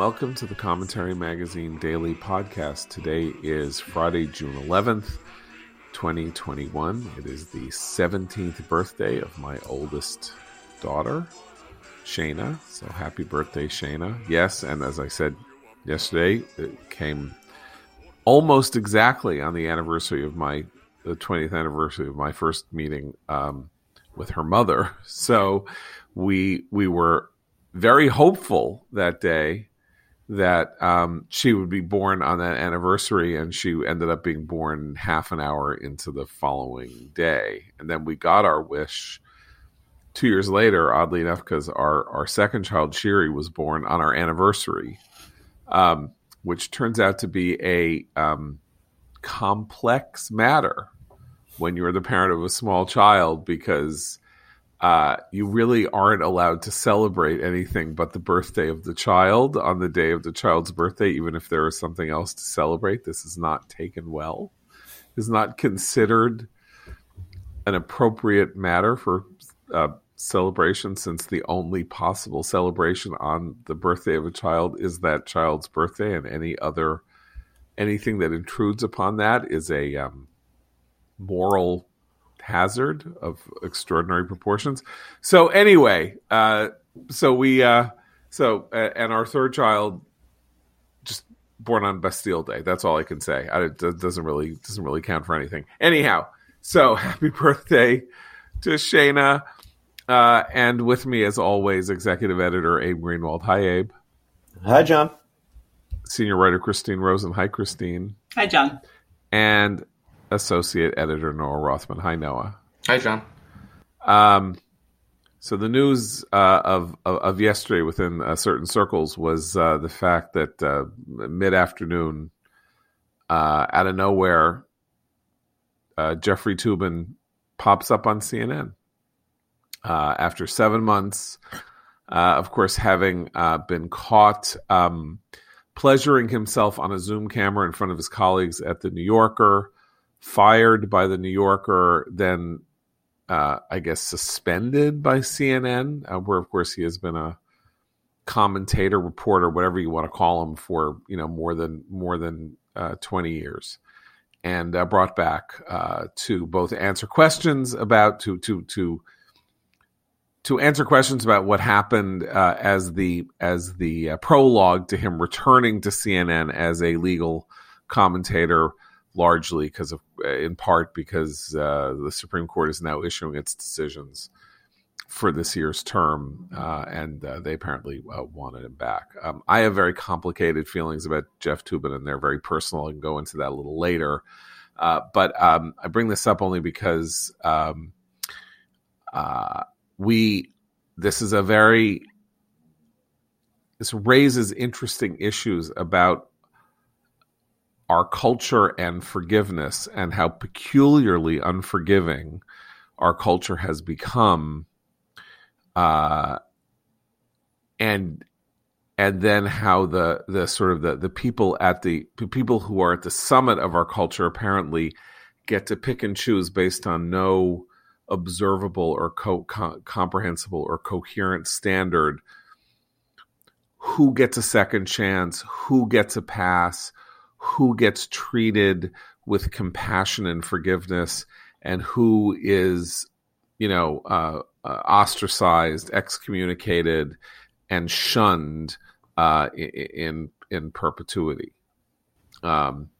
Welcome to the Commentary Magazine Daily Podcast. Today is Friday, June 11th, 2021. It is the 17th birthday of my oldest daughter, Shayna. So happy birthday, Shayna. Yes, and as I said yesterday, it came almost exactly on the anniversary of my the 20th anniversary of my first meeting um, with her mother. So we we were very hopeful that day that um, she would be born on that anniversary, and she ended up being born half an hour into the following day. And then we got our wish two years later, oddly enough, because our, our second child, Shiri, was born on our anniversary, um, which turns out to be a um, complex matter when you're the parent of a small child because uh, you really aren't allowed to celebrate anything but the birthday of the child on the day of the child's birthday, even if there is something else to celebrate. This is not taken well, is not considered an appropriate matter for uh, celebration since the only possible celebration on the birthday of a child is that child's birthday and any other anything that intrudes upon that is a um, moral hazard of extraordinary proportions. So anyway, uh, so we uh, so uh, and our third child just born on Bastille Day. That's all I can say. I, it doesn't really doesn't really count for anything. Anyhow, so happy birthday to Shayna. Uh, and with me, as always, executive editor Abe Greenwald. Hi, Abe. Hi, John. Senior writer Christine Rosen. Hi, Christine. Hi, John. And associate editor Noah Rothman. Hi, Noah. Hi, John. Um, so the news uh, of, of, of yesterday within uh, certain circles was uh, the fact that uh, mid afternoon, uh, out of nowhere, uh, Jeffrey Toobin pops up on CNN after seven months. of course, having been caught um, pleasuring himself on a Zoom camera in front of his colleagues at the New Yorker, fired by the New Yorker, then uh, I guess suspended by CNN, uh, where of course he has been a commentator, reporter, whatever you want to call him, for you know more than more than uh, twenty years, and uh, brought back uh, to both answer questions about to to to to answer questions about what happened uh, as the as the prologue to him returning to CNN as a legal commentator largely because of, uh, in part because uh, the Supreme Court is now issuing its decisions for this year's term, uh, and uh, they apparently uh, wanted him back. Um, I have very complicated feelings about Jeff Toobin, and they're very personal. I can go into that a little later. Uh, but um, I bring this up only because um, we this is a very this raises interesting issues about our culture and forgiveness and how peculiarly unforgiving our culture has become uh, and and then how the the sort of the the people at the people who are at the summit of our culture apparently get to pick and choose based on no observable or co- co- comprehensible or coherent standard who gets a second chance who gets a pass who gets treated with compassion and forgiveness and who is you know uh, uh, ostracized excommunicated and shunned uh, in in perpetuity. Um,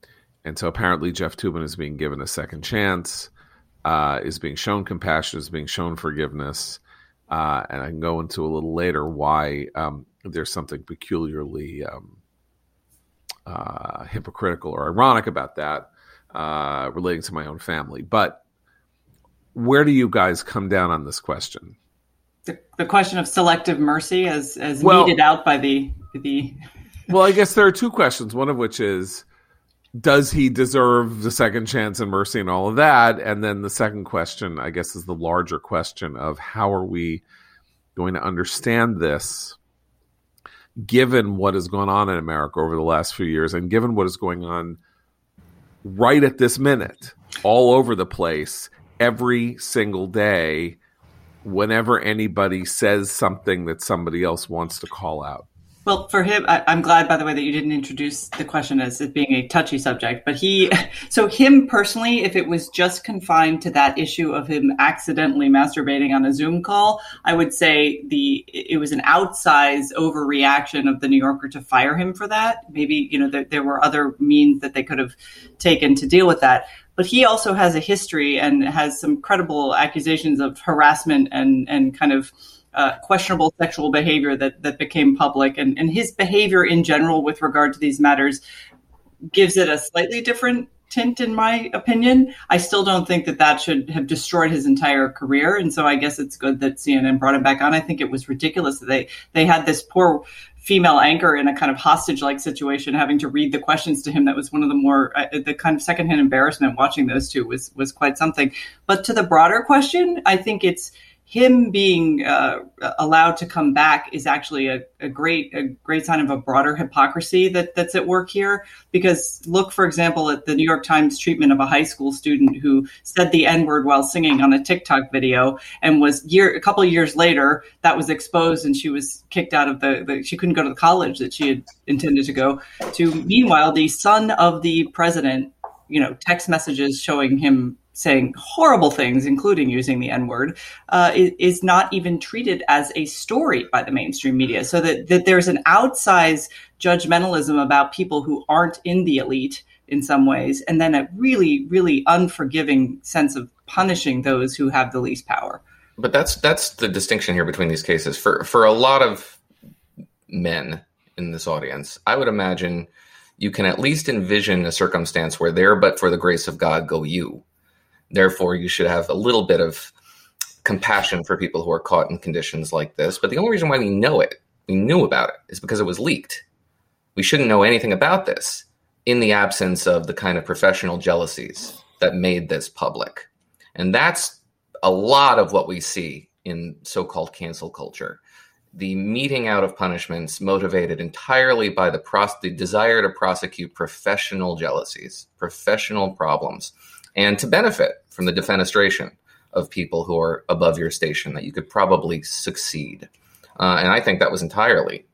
and so apparently jeff toobin is being given a second chance uh, is being shown compassion is being shown forgiveness uh, and i can go into a little later why um, there's something peculiarly um, uh, hypocritical or ironic about that uh, relating to my own family. But where do you guys come down on this question? The, the question of selective mercy as as well, meted out by the the. well, I guess there are two questions. One of which is, does he deserve the second chance and mercy and all of that? And then the second question, I guess, is the larger question of how are we going to understand this given what has gone on in America over the last few years and given what is going on right at this minute, all over the place, every single day, whenever anybody says something that somebody else wants to call out. Well, for him, I, am glad, by the way, that you didn't introduce the question as it being a touchy subject. But he, so him personally, if it was just confined to that issue of him accidentally masturbating on a Zoom call, I would say the it was an outsized overreaction of the New Yorker to fire him for that. Maybe you know there, there were other means that they could have taken to deal with that. But he also has a history and has some credible accusations of harassment and and kind of uh, questionable sexual behavior that that became public, and and his behavior in general with regard to these matters gives it a slightly different tint, in my opinion. I still don't think that that should have destroyed his entire career, and so I guess it's good that CNN brought him back on. I think it was ridiculous that they they had this poor female anchor in a kind of hostage like situation having to read the questions to him that was one of the more uh, the kind of secondhand embarrassment watching those two was was quite something but to the broader question i think it's him being uh, allowed to come back is actually a, a, great a great sign of a broader hypocrisy that that's at work here. Because look, for example, at the New York Times treatment of a high school student who said the N word while singing on a TikTok video, and was year a couple years later that was exposed, and she was kicked out of the, the she couldn't go to the college that she had intended to go to. Meanwhile, the son of the president, you know, text messages showing him saying horrible things, including using the N word, uh, is, is, not even treated as a story by the mainstream media. So that, that there's an outsized judgmentalism about people who aren't in the elite in some ways, and then a really, really unforgiving sense of punishing those who have the least power. But that's that's the distinction here between these cases. For for a lot of men in this audience, I would imagine you can at least envision a circumstance where there, but for the grace of God, go you Therefore, you should have a little bit of compassion for people who are caught in conditions like this. But the only reason why we know it, we knew about it, is because it was leaked. We shouldn't know anything about this in the absence of the kind of professional jealousies that made this public. And that's a lot of what we see in so called cancel culture. The meting out of punishments motivated entirely by the, pros- the desire to prosecute professional jealousies, professional problems and to benefit from the defenestration of people who are above your station that you could probably succeed. Uh, and I think that was entirely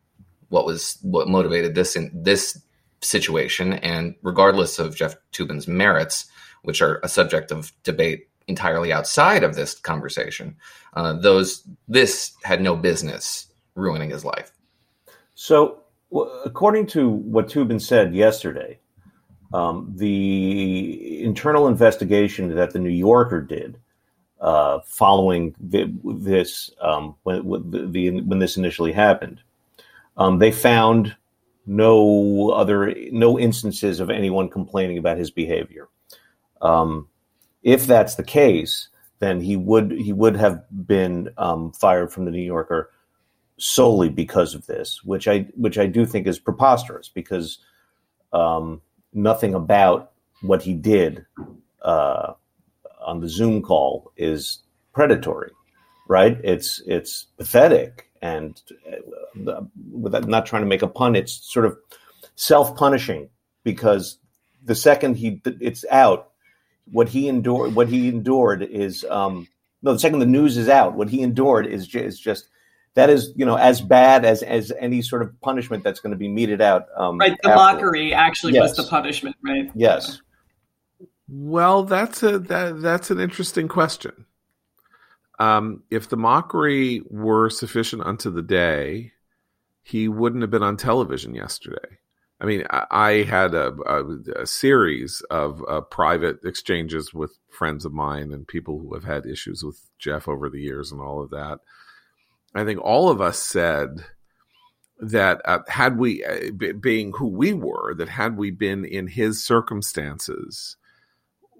what was what motivated this in this situation. And regardless of Jeff Toobin's merits, which are a subject of debate entirely outside of this conversation, uh, those this had no business ruining his life. So, according to what Toobin said yesterday, um, the internal investigation that the New Yorker did uh, following the, this um, when, the, when this initially happened, um, they found no other no instances of anyone complaining about his behavior. Um, if that's the case, then he would he would have been um, fired from the New Yorker solely because of this, which I which I do think is preposterous because um, nothing about what he did uh, on the Zoom call is predatory, right? It's it's pathetic, and uh, without not trying to make a pun, it's sort of self-punishing because the second he it's out, what he endured, what he endured is um, no. The second the news is out, what he endured is just, is just that is you know as bad as as any sort of punishment that's going to be meted out um, right the mockery actually yes. was the punishment right? Yes. Well that's a that that's an interesting question. Um, if the mockery were sufficient unto the day he wouldn't have been on television yesterday. I mean, I, had a, a, a series of uh, private exchanges with friends of mine and people who have had issues with Jeff over the years and all of that. I think all of us said that uh, had we, uh, b- being who we were, that had we been in his circumstances,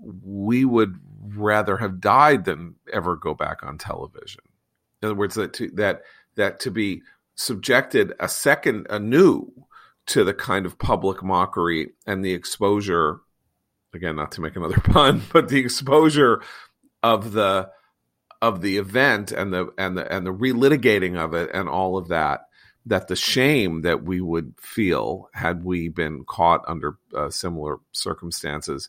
we would rather have died than ever go back on television. In other words, that to, that that to be subjected a second anew to the kind of public mockery and the exposure again not to make another pun but the exposure of the of the event and the and the and the relitigating of it and all of that that the shame that we would feel had we been caught under uh, similar circumstances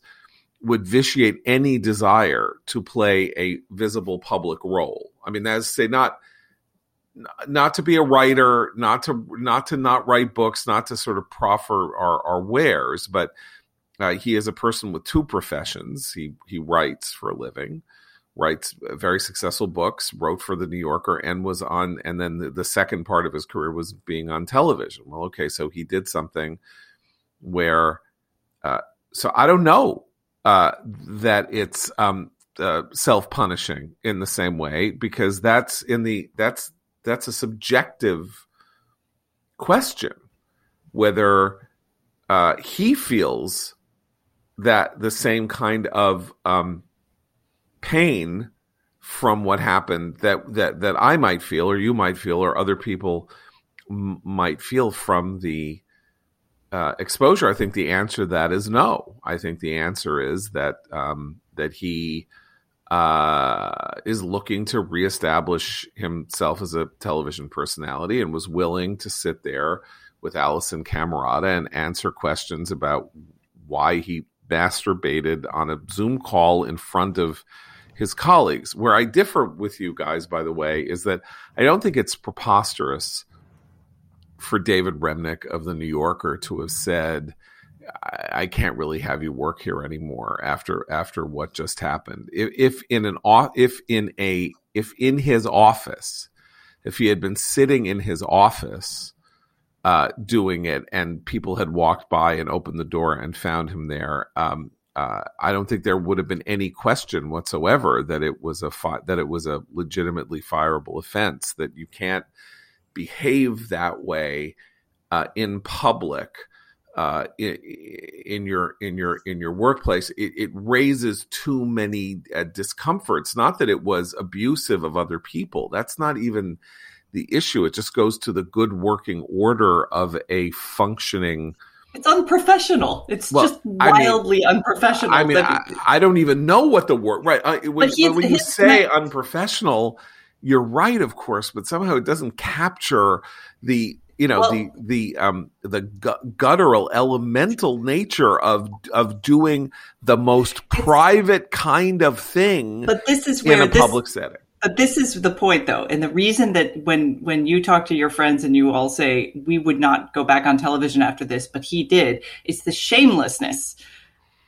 would vitiate any desire to play a visible public role. I mean, that's say not not to be a writer, not to not to not write books, not to sort of proffer our, our wares, but uh, he is a person with two professions. He he writes for a living, writes very successful books, wrote for the New Yorker, and was on. And then the, the second part of his career was being on television. Well, okay, so he did something where. Uh, so I don't know uh, that it's um, uh, self punishing in the same way because that's in the that's that's a subjective question whether uh, he feels that the same kind of um, pain from what happened that that that I might feel or you might feel or other people m- might feel from the uh, exposure. I think the answer to that is no. I think the answer is that um, that he uh, is looking to reestablish himself as a television personality and was willing to sit there with Alisyn Camerota and answer questions about why he masturbated on a Zoom call in front of his colleagues. Where I differ with you guys, by the way, is that I don't think it's preposterous for David Remnick of the New Yorker to have said, I, I can't really have you work here anymore after after what just happened. If, if in an if in a if in his office, if he had been sitting in his office uh, doing it, and people had walked by and opened the door and found him there, um, uh, I don't think there would have been any question whatsoever that it was a fi- that it was a legitimately fireable offense. That you can't behave that way uh, in public uh, in, in, your in your in your workplace, it, it raises too many uh, discomforts. Not that it was abusive of other people. That's not even the issue. It just goes to the good working order of a functioning. It's unprofessional. It's well, just wildly I mean, unprofessional. I mean, I, I, don't even know what the word right. I, when, when you say unprofessional, you're right, of course, but somehow it doesn't capture the you know well, the the um the gu- guttural elemental nature of of doing the most private kind of thing but this is where in a this, public setting but this is the point though and the reason that when when you talk to your friends and you all say we would not go back on television after this but he did it's the shamelessness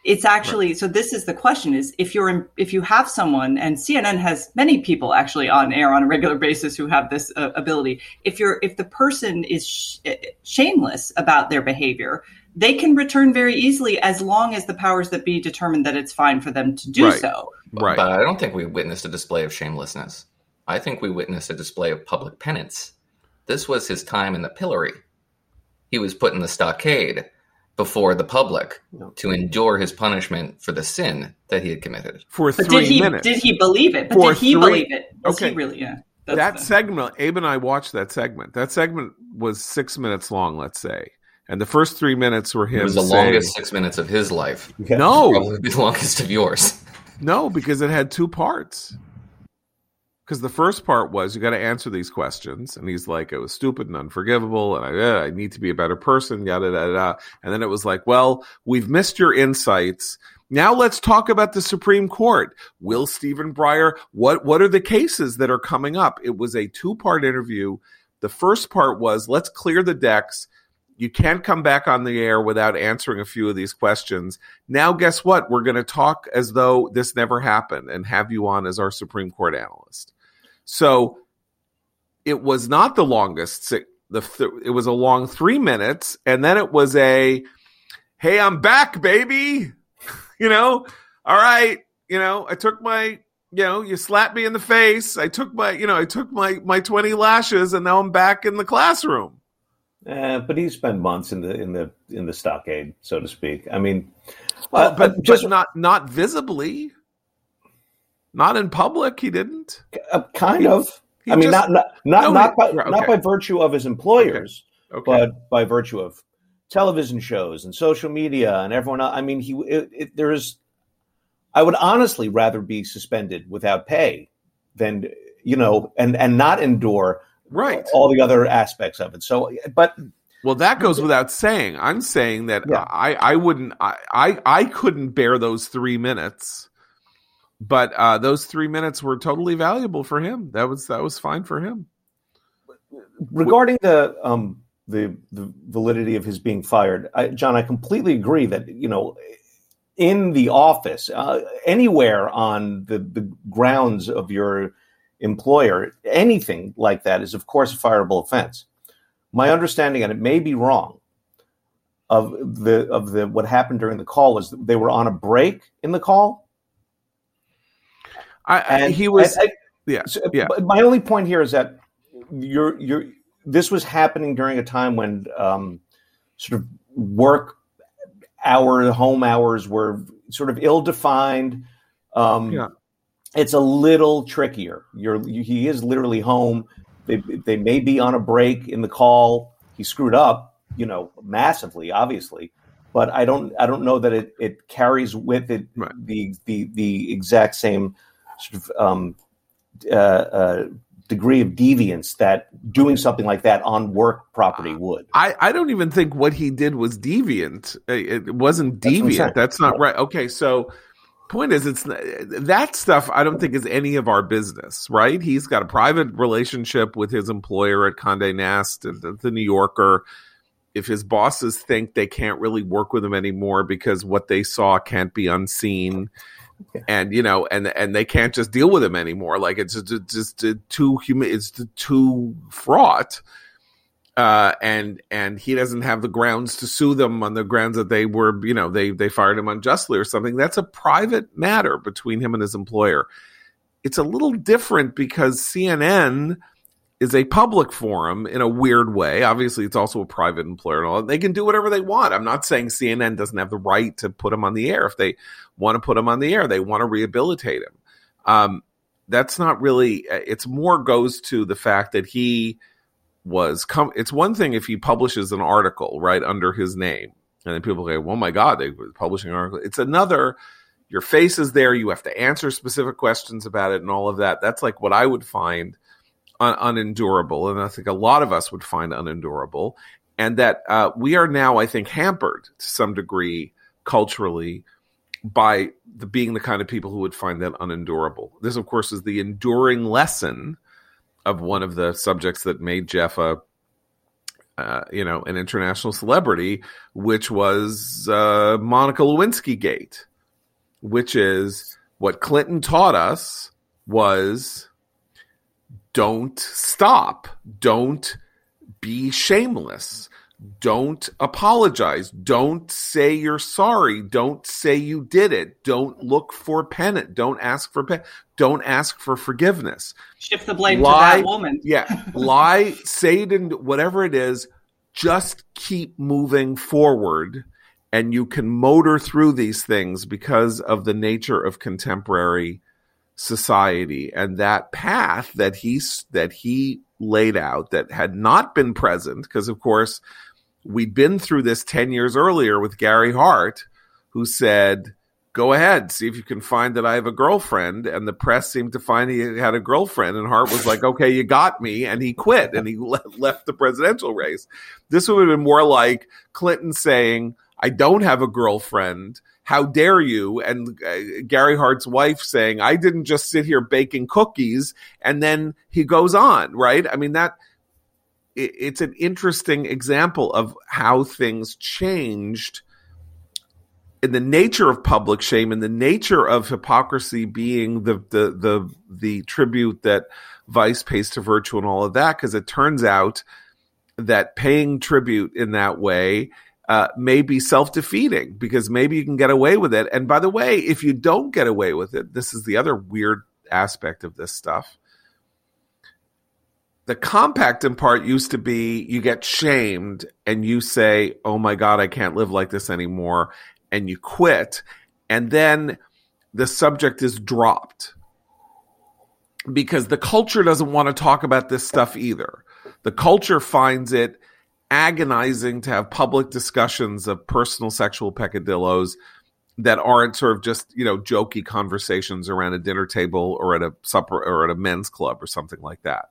it's actually right. so this is the question is if you're in, if you have someone and cnn has many people actually on air on a regular basis who have this uh, ability if you're if the person is sh- eh, shameless about their behavior they can return very easily as long as the powers that be determine that it's fine for them to do right. so right but i don't think we witnessed a display of shamelessness i think we witnessed a display of public penance this was his time in the pillory he was put in the stockade before the public no. to endure his punishment for the sin that he had committed. For but three did he, minutes. Did he believe it? But for did he three, believe it? Was okay. really? Yeah. That the... segment, Abe and I watched that segment. That segment was six minutes long, let's say. And the first three minutes were him. It was the saying, longest six minutes of his life. No. Probably the longest of yours. No, because it had two parts because the first part was you got to answer these questions, and he's like, it was stupid and unforgivable, and I, uh, I need to be a better person, yada yada yada. And then it was like, well, we've missed your insights. Now let's talk about the Supreme Court. Will Stephen Breyer? What what are the cases that are coming up? It was a two part interview. The first part was let's clear the decks. You can't come back on the air without answering a few of these questions. Now, guess what? We're going to talk as though this never happened and have you on as our Supreme Court analyst. So it was not the longest. The it was a long three minutes, and then it was a, "Hey, I'm back, baby." you know, all right. You know, I took my, you know, you slapped me in the face. I took my, you know, I took my my twenty lashes, and now I'm back in the classroom. Uh, but he spent months in the in the in the stockade, so to speak. I mean, well, uh, but just but not not visibly. Not in public, he didn't. Uh, kind he, of. He I mean, not not not no, not, by, okay. not by virtue of his employers, okay. Okay. but by virtue of television shows and social media and everyone else. I mean, he it, it, there is. I would honestly rather be suspended without pay than you know, and and not endure right all the other aspects of it. So, but well, that goes without saying. I'm saying that yeah. I I wouldn't I, I I couldn't bear those three minutes but uh, those three minutes were totally valuable for him. That was that was fine for him. regarding the um, the the validity of his being fired, I, John, I completely agree that you know in the office, uh, anywhere on the, the grounds of your employer, anything like that is, of course, a fireable offense. My understanding, and it may be wrong, of the of the what happened during the call was they were on a break in the call. I, I he was, I, yeah, so, yeah. My only point here is that you're you're this was happening during a time when um, sort of work hour home hours were sort of ill defined. Um, yeah. It's a little trickier. You're you, he is literally home. They they may be on a break in the call. He screwed up, you know, massively, obviously. But I don't I don't know that it, it carries with it right. the the the exact same sort of um, uh, uh, degree of deviance that doing something like that on work property would. I, I don't even think what he did was deviant. It wasn't deviant. That's, That's not right. Okay, so point is it's that stuff I don't think is any of our business, right? He's got a private relationship with his employer at Condé Nast and the New Yorker. If his bosses think they can't really work with him anymore because what they saw can't be unseen, and you know, and and they can't just deal with him anymore. Like it's just, just, just too human. It's too fraught. Uh, and and he doesn't have the grounds to sue them on the grounds that they were, you know, they they fired him unjustly or something. That's a private matter between him and his employer. It's a little different because CNN is a public forum in a weird way. Obviously, it's also a private employer and all. They can do whatever they want. I'm not saying CNN doesn't have the right to put him on the air if they want to put him on the air. They want to rehabilitate him. Um, that's not really. It's more goes to the fact that he was. come it's one thing if he publishes an article right under his name, and then people go, "Oh my God, they were publishing an article." It's another. Your face is there. You have to answer specific questions about it and all of that. That's like what I would find un- unendurable, and I think a lot of us would find unendurable, and that uh, we are now, I think, hampered to some degree culturally by the being the kind of people who would find that unendurable. This, of course, is the enduring lesson of one of the subjects that made Jeff a uh, you know, an international celebrity, which was uh, Monica Lewinsky Gate, which is what Clinton taught us was don't stop. Don't be shameless. Don't apologize. Don't say you're sorry. Don't say you did it. Don't look for penance. Don't ask for pen. Don't ask for forgiveness. Shift the blame lie, to that woman. yeah, lie, say it, and whatever it is. Just keep moving forward, and you can motor through these things because of the nature of contemporary society and that path that he that he laid out that had not been present because of course we'd been through this 10 years earlier with Gary Hart who said go ahead see if you can find that I have a girlfriend and the press seemed to find he had a girlfriend and Hart was like okay you got me and he quit and he left the presidential race this would have been more like Clinton saying I don't have a girlfriend how dare you? And uh, Gary Hart's wife saying, I didn't just sit here baking cookies. And then he goes on, right? I mean, that it's an interesting example of how things changed in the nature of public shame and the nature of hypocrisy being the, the, the, the tribute that vice pays to virtue and all of that. Cause it turns out that paying tribute in that way uh, may be self defeating because maybe you can get away with it. And by the way, if you don't get away with it, this is the other weird aspect of this stuff. The compact in part used to be you get shamed and you say, Oh my God, I can't live like this anymore. And you quit. And then the subject is dropped because the culture doesn't want to talk about this stuff either. The culture finds it agonizing to have public discussions of personal sexual peccadillos that aren't sort of just you know jokey conversations around a dinner table or at a supper or at a men's club or something like that.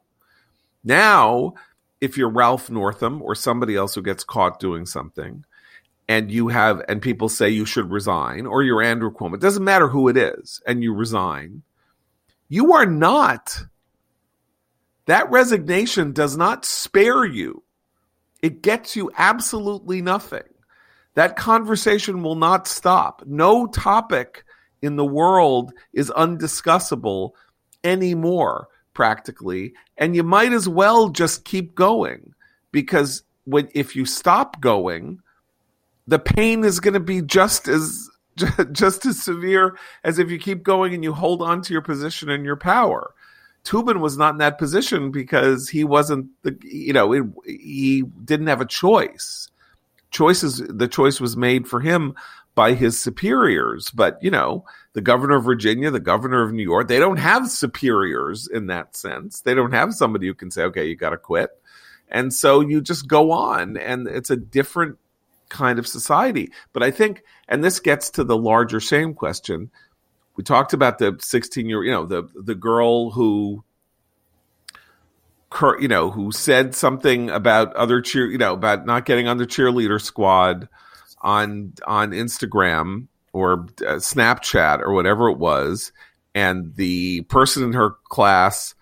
Now, if you're Ralph Northam or somebody else who gets caught doing something, and you have and people say you should resign, or you're Andrew Cuomo, it doesn't matter who it is, and you resign, you are not that resignation does not spare you. It gets you absolutely nothing. That conversation will not stop. No topic in the world is undiscussable anymore, practically. And you might as well just keep going because when, if you stop going, the pain is going to be just as just as severe as if you keep going and you hold on to your position and your power. Toobin was not in that position because he wasn't the you know it, he didn't have a choice. Choices the choice was made for him by his superiors, but you know the governor of Virginia, the governor of New York, they don't have superiors in that sense. They don't have somebody who can say, "Okay, you got to quit," and so you just go on, and it's a different kind of society. But I think, and this gets to the larger shame question we talked about the 16 year you know the the girl who you know who said something about other cheer you know about not getting on the cheerleader squad on on Instagram or uh, Snapchat or whatever it was and the person in her class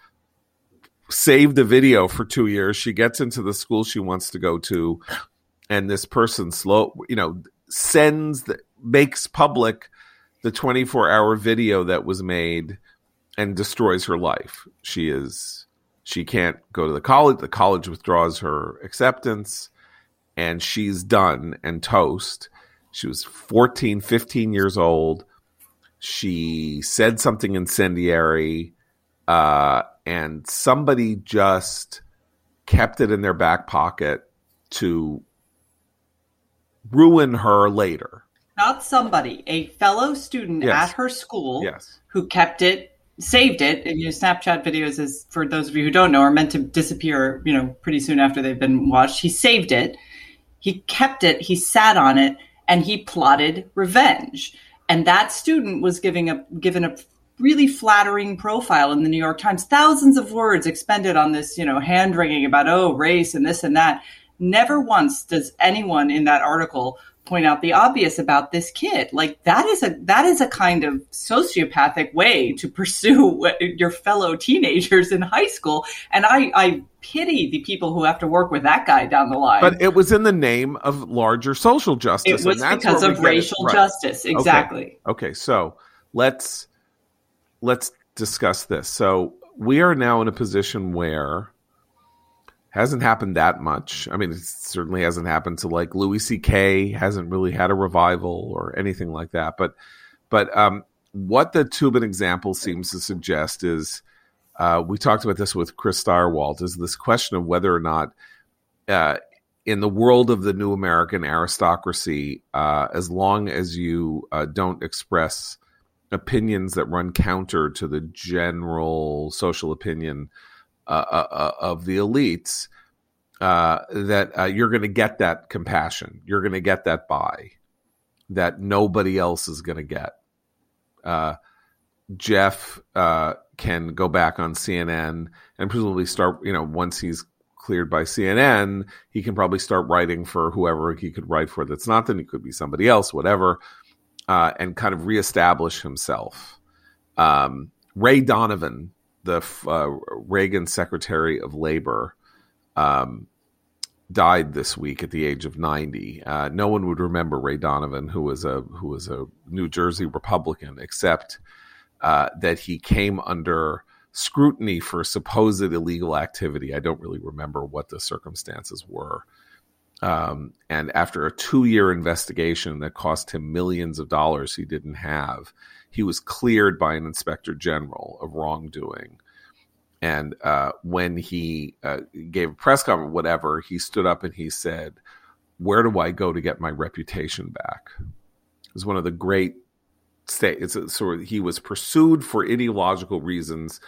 saved the video for 2 years she gets into the school she wants to go to and this person slow you know sends the, makes public the 24 hour video that was made and destroys her life. She is she can't go to the college. The college withdraws her acceptance and she's done and toast. She was 14, 15 years old. She said something incendiary uh, and somebody just kept it in their back pocket to ruin her later not somebody, a fellow student yes. at her school yes. who kept it, saved it. And you know, Snapchat videos, is for those of you who don't know, are meant to disappear. You know, pretty soon after they've been watched. He saved it. He kept it. He sat on it, and he plotted revenge. And that student was giving a given a really flattering profile in the New York Times. Thousands of words expended on this, you know, hand wringing about oh race and this and that. Never once does anyone in that article point out the obvious about this kid. Like that is a that is a kind of sociopathic way to pursue your fellow teenagers in high school. And I, I pity the people who have to work with that guy down the line. But it was in the name of larger social justice. It was because of racial right. justice. Exactly. Okay. okay, so let's let's discuss this. So we are now in a position where hasn't happened that much. I mean, it certainly hasn't happened to like Louis C.K. hasn't really had a revival or anything like that. But but um, what the Toobin example seems to suggest is uh, we talked about this with Chris Stirewalt is this question of whether or not uh, in the world of the new American aristocracy, uh, as long as you uh, don't express opinions that run counter to the general social opinion of the elites uh, that uh, you're going to get that compassion. You're going to get that buy that nobody else is going to get. Uh, Jeff can go back on CNN and presumably start, you know, once he's cleared by CNN, he can probably start writing for whoever he could write for that's not then he could be somebody else, whatever, and kind of reestablish himself. Um, Ray Donovan the uh, Reagan Secretary of Labor um, died this week at the age of 90. Uh, no one would remember Ray Donovan, who was a who was a New Jersey Republican, except uh, that he came under scrutiny for supposed illegal activity. I don't really remember what the circumstances were. Um, and after a two year investigation that cost him millions of dollars he didn't have, he was cleared by an inspector general of wrongdoing. And uh, when he uh, gave a press conference, whatever, he stood up and he said, "Where do I go to get my reputation back?" It was one of the great states. of he was pursued for ideological reasons,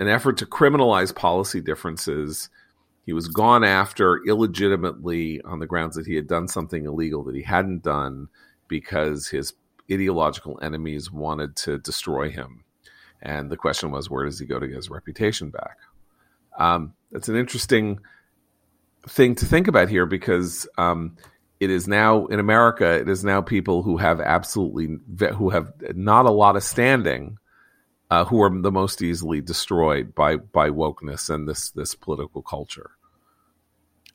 an effort to criminalize policy differences. He was gone after illegitimately on the grounds that he had done something illegal that he hadn't done because his ideological enemies wanted to destroy him. And the question was, where does he go to get his reputation back? Um, that's an interesting thing to think about here because um, it is now in America. It is now people who have absolutely who have not a lot of standing uh, who are the most easily destroyed by by wokeness and this this political culture.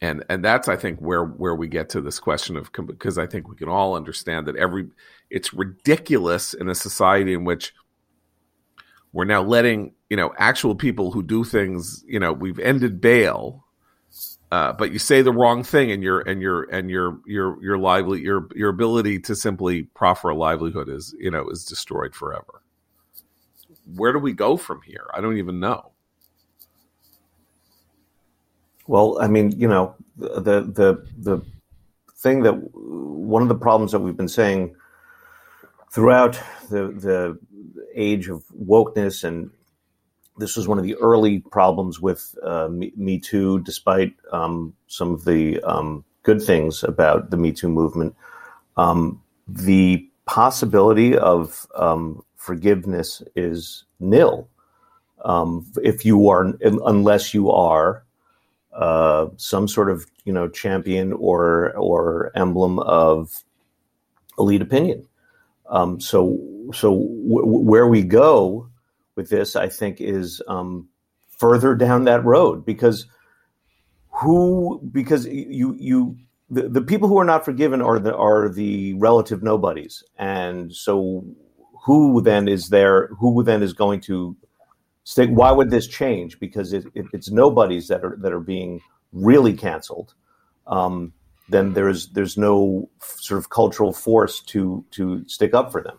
And and that's I think where where we get to this question of because I think we can all understand that every it's ridiculous in a society in which we're now letting you know actual people who do things you know we've ended bail uh, but you say the wrong thing and your and your and your your your lively your your ability to simply proffer a livelihood is you know is destroyed forever where do we go from here? I don't even know. Well, I mean, you know, the the the thing that one of the problems that we've been saying throughout the the age of wokeness, and this was one of the early problems with uh, Me, Too, despite um, some of the um, good things about the Me Too movement. Um, the possibility of um, forgiveness is nil. Um, if you are, unless you are uh, some sort of you know champion or or emblem of elite opinion. Um, so so w- where we go with this, I think, is um, further down that road because who because you you the, the people who are not forgiven are the are the relative nobodies and so who then is there? Who then is going to Why would this change? Because it, it, it's nobodies that are that are being really canceled. Um, then there's there's no sort of cultural force to to stick up for them.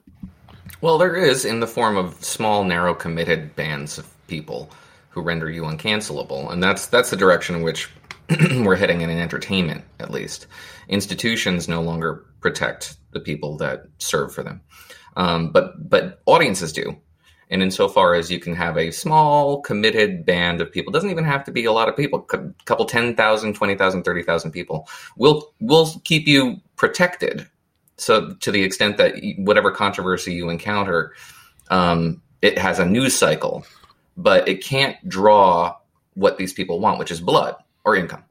Well, there is in the form of small, narrow, committed bands of people who render you uncancelable, and that's that's the direction in which we're heading in entertainment, at least. Institutions no longer protect the people that serve for them. Um, but but audiences do. And insofar as you can have a small, committed band of people, doesn't even have to be a lot of people, a couple 10,000, 20,000, 30,000 people, will will keep you protected. So to the extent that whatever controversy you encounter, um, it has a news cycle, but it can't draw what these people want, which is blood or income.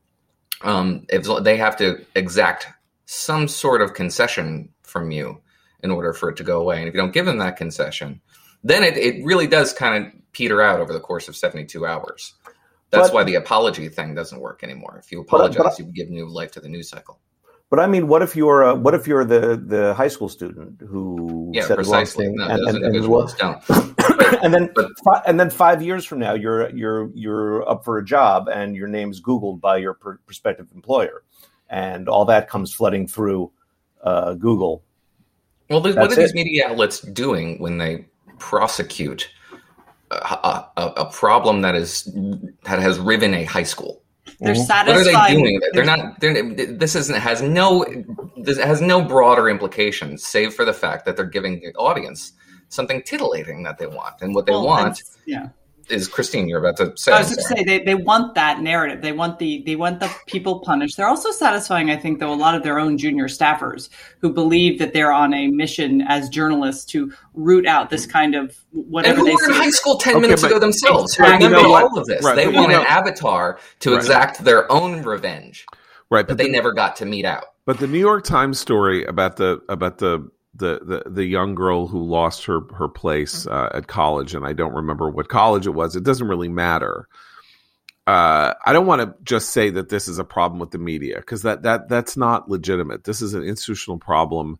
Um, if they have to exact some sort of concession from you in order for it to go away. And if you don't give them that concession, then it, it really does kind of peter out over the course of 72 hours. That's but, why the apology thing doesn't work anymore. If you apologize, but, but, you give new life to the news cycle. But I mean, what if you're a, what if you're the the high school student who yeah, said precisely. the wrong thing no, and, and, and, and then fi- and then five years from now, you're you're you're up for a job and your name's Googled by your pr- prospective employer, and all that comes flooding through uh, Google well, what are these media outlets doing when they prosecute a, a, a, problem that is that has riven a high school? They're mm-hmm. satisfied. What are they doing? They're, they're not. They're, this isn't has no this has no broader implications, save for the fact that they're giving the audience something titillating that they want, and what they well, want yeah is Christine. You're about to say. I was going to say they, they want that narrative. They want the they want the people punished. They're also satisfying, I think, though a lot of their own junior staffers who believe that they're on a mission as journalists to root out this kind of whatever. And who were in high school ten okay, minutes ago themselves. Exactly. Remember you know all of this. Right, they want you know, an avatar to right. exact their own revenge. Right, but, but they the, never got to mete out. But the New York Times story about the about the the, the the young girl who lost her her place uh, at college, and I don't remember what college it was. It doesn't really matter. Uh, I don't want to just say that this is a problem with the media because that that that's not legitimate. This is an institutional problem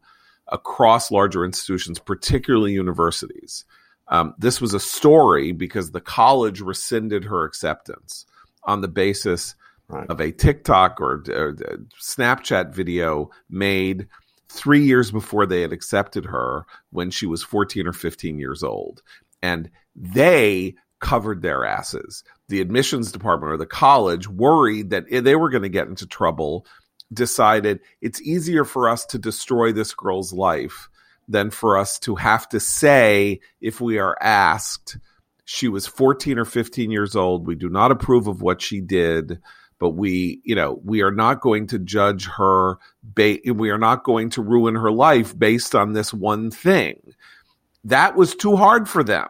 across larger institutions, particularly universities. Um, this was a story because the college rescinded her acceptance on the basis right. of a TikTok or, or Snapchat video made three years before they had accepted her when she was 14 or 15 years old. And they covered their asses. The admissions department or the college worried that they were going to get into trouble, decided it's easier for us to destroy this girl's life than for us to have to say, if we are asked, she was 14 or 15 years old. We do not approve of what she did but we, you know, we are not going to judge her. Ba- we are not going to ruin her life based on this one thing. That was too hard for them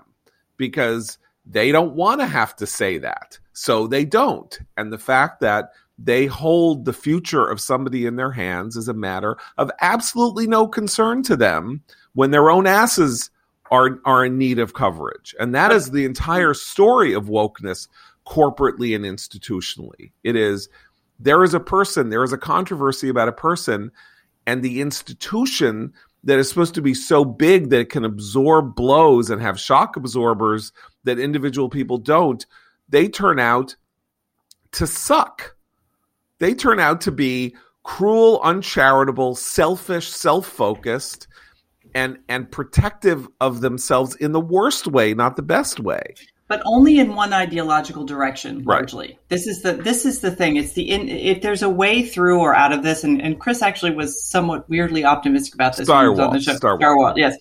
because they don't want to have to say that. So they don't. And the fact that they hold the future of somebody in their hands is a matter of absolutely no concern to them when their own asses are are in need of coverage. And that is the entire story of wokeness corporately and institutionally. It is there is a person, there is a controversy about a person, and the institution that is supposed to be so big that it can absorb blows and have shock absorbers that individual people don't, they turn out to suck. They turn out to be cruel, uncharitable, selfish, self-focused, and and protective of themselves in the worst way, not the best way but only in one ideological direction largely. This is the this is the thing. It's the in, if there's a way through or out of this and, and chris actually was somewhat weirdly optimistic about this Star on the show. Star, Star Wars, yes.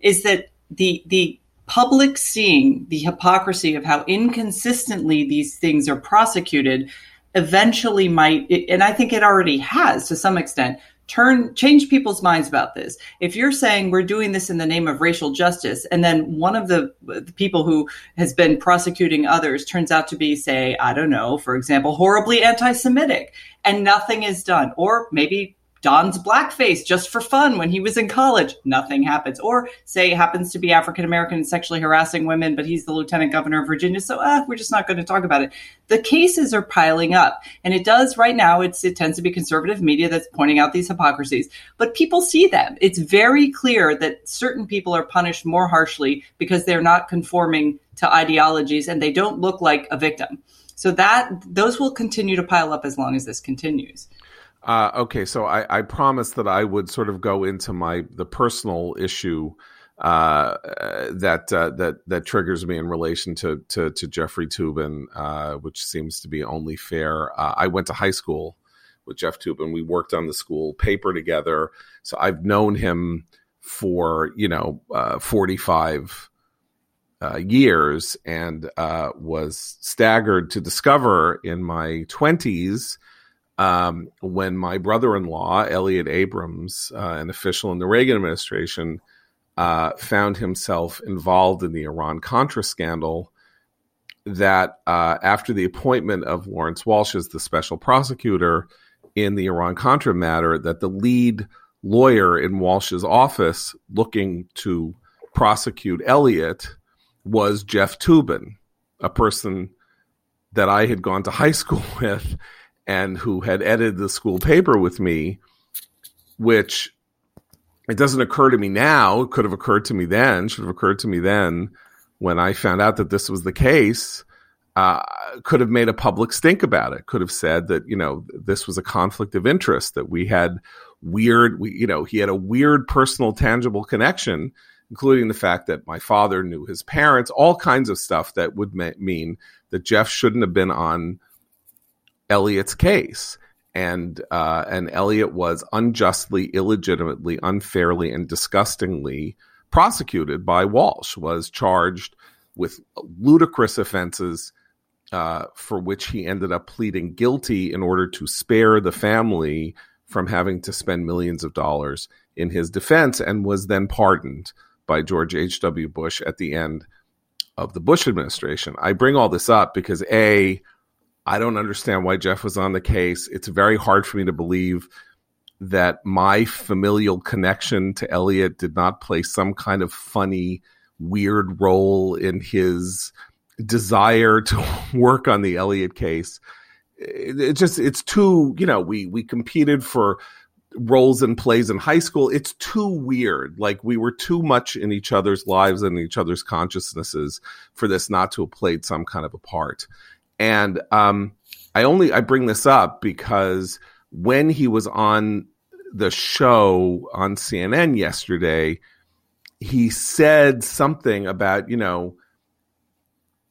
Is that the the public seeing the hypocrisy of how inconsistently these things are prosecuted eventually might and i think it already has to some extent turn change people's minds about this. If you're saying we're doing this in the name of racial justice and then one of the, the, people who has been prosecuting others turns out to be say i don't know for example horribly anti-semitic and nothing is done. Or maybe dons blackface just for fun when he was in college. Nothing happens. Or say happens to be African American and sexually harassing women, but he's the lieutenant governor of Virginia. So uh, we're just not going to talk about it. The cases are piling up. And it does right now, it's, it tends to be conservative media that's pointing out these hypocrisies, but people see them. It's very clear that certain people are punished more harshly because they're not conforming to ideologies and they don't look like a victim. So that those will continue to pile up as long as this continues. Uh, okay, so I, I promised that I would sort of go into my the personal issue uh, that uh, that that triggers me in relation to to, to Jeffrey Toobin, uh, which seems to be only fair. Uh, I went to high school with Jeff Toobin. We worked on the school paper together, so I've known him for you know uh, forty five. Uh, years and uh, was staggered to discover in my 20s um, when my brother-in-law Elliott Abrams, uh, an official in the Reagan administration, uh, found himself involved in the Iran Contra scandal. That uh, after the appointment of Lawrence Walsh as the special prosecutor in the Iran Contra matter, that the lead lawyer in Walsh's office looking to prosecute Elliott was Jeff Toobin, a person that I had gone to high school with and who had edited the school paper with me, which it doesn't occur to me now. It could have occurred to me then, should have occurred to me then when I found out that this was the case. Uh, could have made a public stink about it. Could have said that you know this was a conflict of interest. That we had weird, we, you know, he had a weird personal, tangible connection, including the fact that my father knew his parents. All kinds of stuff that would ma- mean that Jeff shouldn't have been on Elliott's case. And uh, and Elliott was unjustly, illegitimately, unfairly, and disgustingly prosecuted by Walsh. Was charged with ludicrous offenses uh, for which he ended up pleading guilty in order to spare the family from having to spend millions of dollars in his defense, and was then pardoned by George H. W. Bush at the end of the Bush administration. I bring all this up because a I don't understand why Jeff was on the case. It's very hard for me to believe that my familial connection to Elliott did not play some kind of funny, weird role in his desire to work on the Elliott case. It just it's too, you know, we we competed for roles and plays in high school. It's too weird. Like we were too much in each other's lives and each other's consciousnesses for this not to have played some kind of a part. And um, I only I bring this up because when he was on the show on CNN yesterday, he said something about you know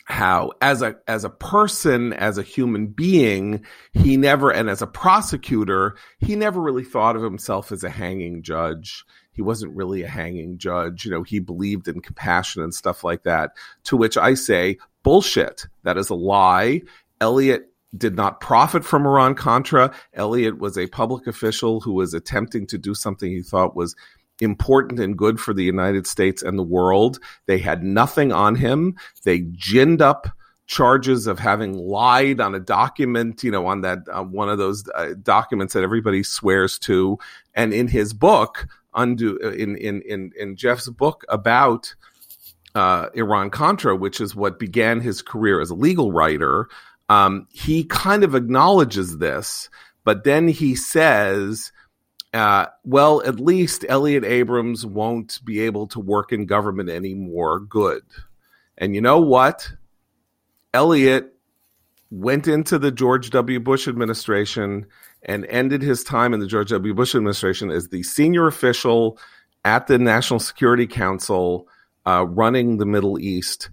how as a as a person as a human being he never and as a prosecutor he never really thought of himself as a hanging judge. He wasn't really a hanging judge. You know he believed in compassion and stuff like that. To which i say bullshit. That is a lie. Elliott did not profit from Iran Contra. Elliott was a public official who was attempting to do something he thought was important and good for the United States and the world. They had nothing on him. They ginned up charges of having lied on a document, you know, on that uh, one of those uh, documents that everybody swears to. And in his book, undo in in in in Jeff's book about uh, Iran Contra, which is what began his career as a legal writer, um, he kind of acknowledges this, but then he says, uh, well, at least Elliott Abrams won't be able to work in government anymore. Good. And you know what? Elliot went into the George W. Bush administration and ended his time in the George W. Bush administration as the senior official at the National Security Council uh, running the Middle East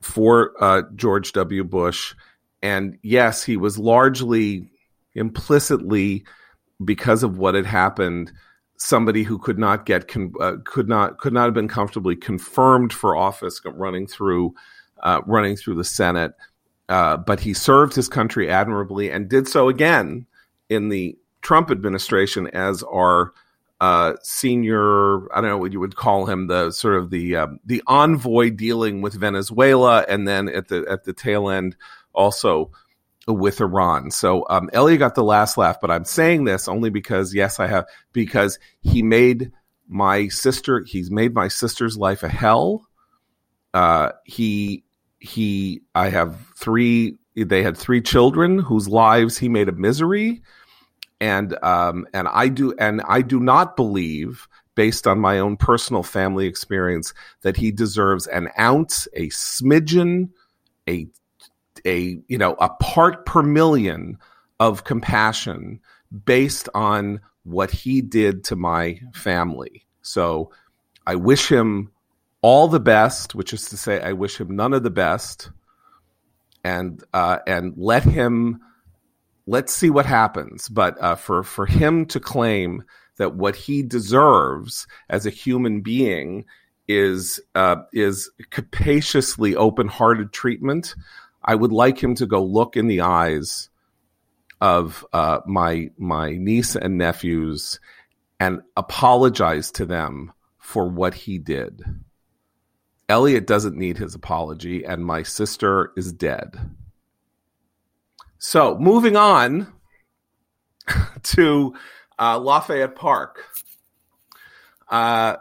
for uh, George W. Bush. And yes, he was largely implicitly, because of what had happened, somebody who could not get con- uh, could not could not have been comfortably confirmed for office running through uh, running through the Senate. Uh, but he served his country admirably and did so again in the Trump administration as our uh, senior, I don't know what you would call him, the sort of the uh, the envoy dealing with Venezuela, and then at the at the tail end also with Iran. So um, Elliott got the last laugh, but I'm saying this only because yes, I have because he made my sister. He's made my sister's life a hell. Uh, he he. I have three. They had three children whose lives he made a misery and um, and I do and I do not believe, based on my own personal family experience, that he deserves an ounce, a smidgen, a a you know a part per million of compassion based on what he did to my family. So I wish him all the best, which is to say, I wish him none of the best, and uh, and let him let's see what happens. But uh, for for him to claim that what he deserves as a human being is uh, is capaciously open hearted treatment, I would like him to go look in the eyes of uh, my my niece and nephews and apologize to them for what he did. Elliott doesn't need his apology, and my sister is dead. So moving on to uh, Lafayette Park. Uh,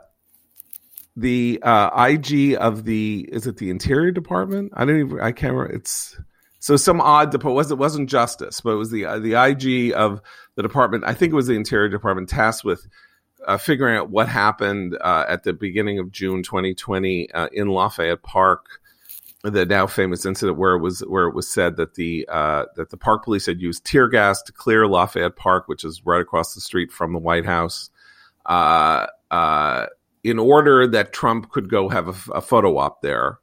the uh, IG of the is it the Interior Department? I don't even I can't remember. It's so some odd department. Was it wasn't Justice, but it was the uh, the IG of the department. I think it was the Interior Department tasked with uh, figuring out what happened uh, at the beginning of June 2020 uh, in Lafayette Park the now famous incident where it was where it was said that the uh, that the park police had used tear gas to clear Lafayette Park, which is right across the street from the White House, uh, uh, in order that Trump could go have a, a photo op there.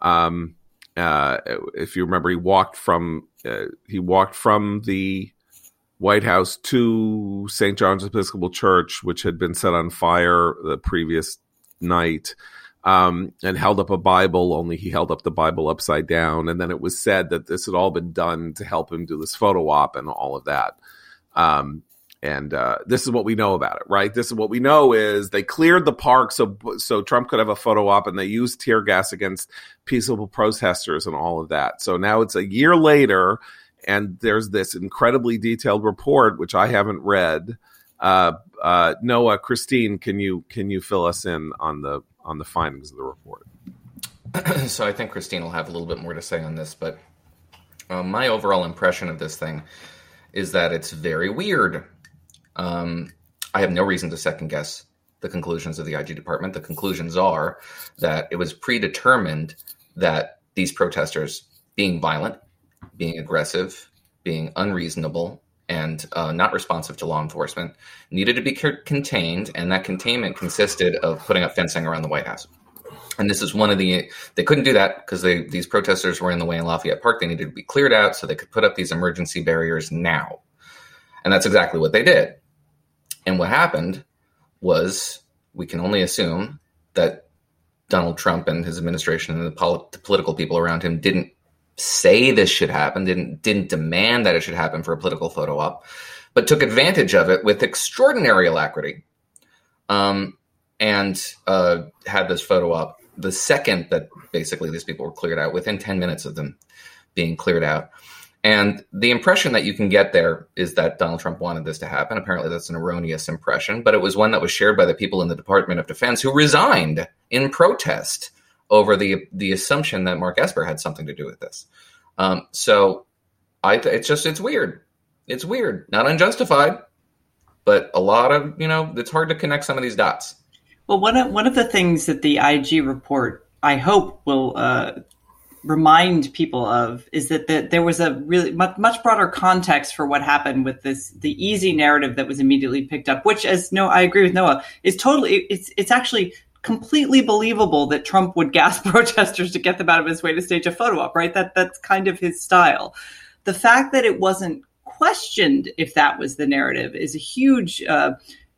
Um, uh, if you remember, he walked from uh, he walked from the White House to St. John's Episcopal Church, which had been set on fire the previous night um, and held up a Bible, only he held up the Bible upside down. And then it was said that this had all been done to help him do this photo op and all of that. Um, and uh, this is what we know about it, right? This is what we know is they cleared the park so so Trump could have a photo op, and they used tear gas against peaceable protesters and all of that. So now it's a year later, and there's this incredibly detailed report which I haven't read. Uh, uh, Noah, Christine, can you can you fill us in on the on the findings of the report. so I think Christine will have a little bit more to say on this, but um, my overall impression of this thing is that it's very weird. Um, I have no reason to second guess the conclusions of the IG department. The conclusions are that it was predetermined that these protesters, being violent, being aggressive, being unreasonable, and uh, not responsive to law enforcement needed to be contained, and that containment consisted of putting up fencing around the White House. And this is one of the they couldn't do that because they these protesters were in the way in Lafayette Park. They needed to be cleared out so they could put up these emergency barriers now, and that's exactly what they did. And what happened was we can only assume that Donald Trump and his administration and the, pol- the political people around him didn't say this should happen, didn't didn't demand that it should happen for a political photo op, but took advantage of it with extraordinary alacrity, um, and uh, had this photo op the second that basically these people were cleared out, within ten minutes of them being cleared out. And the impression that you can get there is that Donald Trump wanted this to happen. Apparently, that's an erroneous impression, but it was one that was shared by the people in the Department of Defense who resigned in protest over the the assumption that Mark Esper had something to do with this. Um, so I it's just it's weird. It's weird, not unjustified, but a lot of you know it's hard to connect some of these dots. Well, one of one of the things that the IG report I hope will uh, remind people of is that the, there was a really much, much broader context for what happened with this the easy narrative that was immediately picked up, which, as no, I agree with Noah, is totally it's it's actually completely believable that Trump would gas protesters to get them out of his way to stage a photo op, right? That that's kind of his style. The fact that it wasn't questioned if that was the narrative is a huge uh,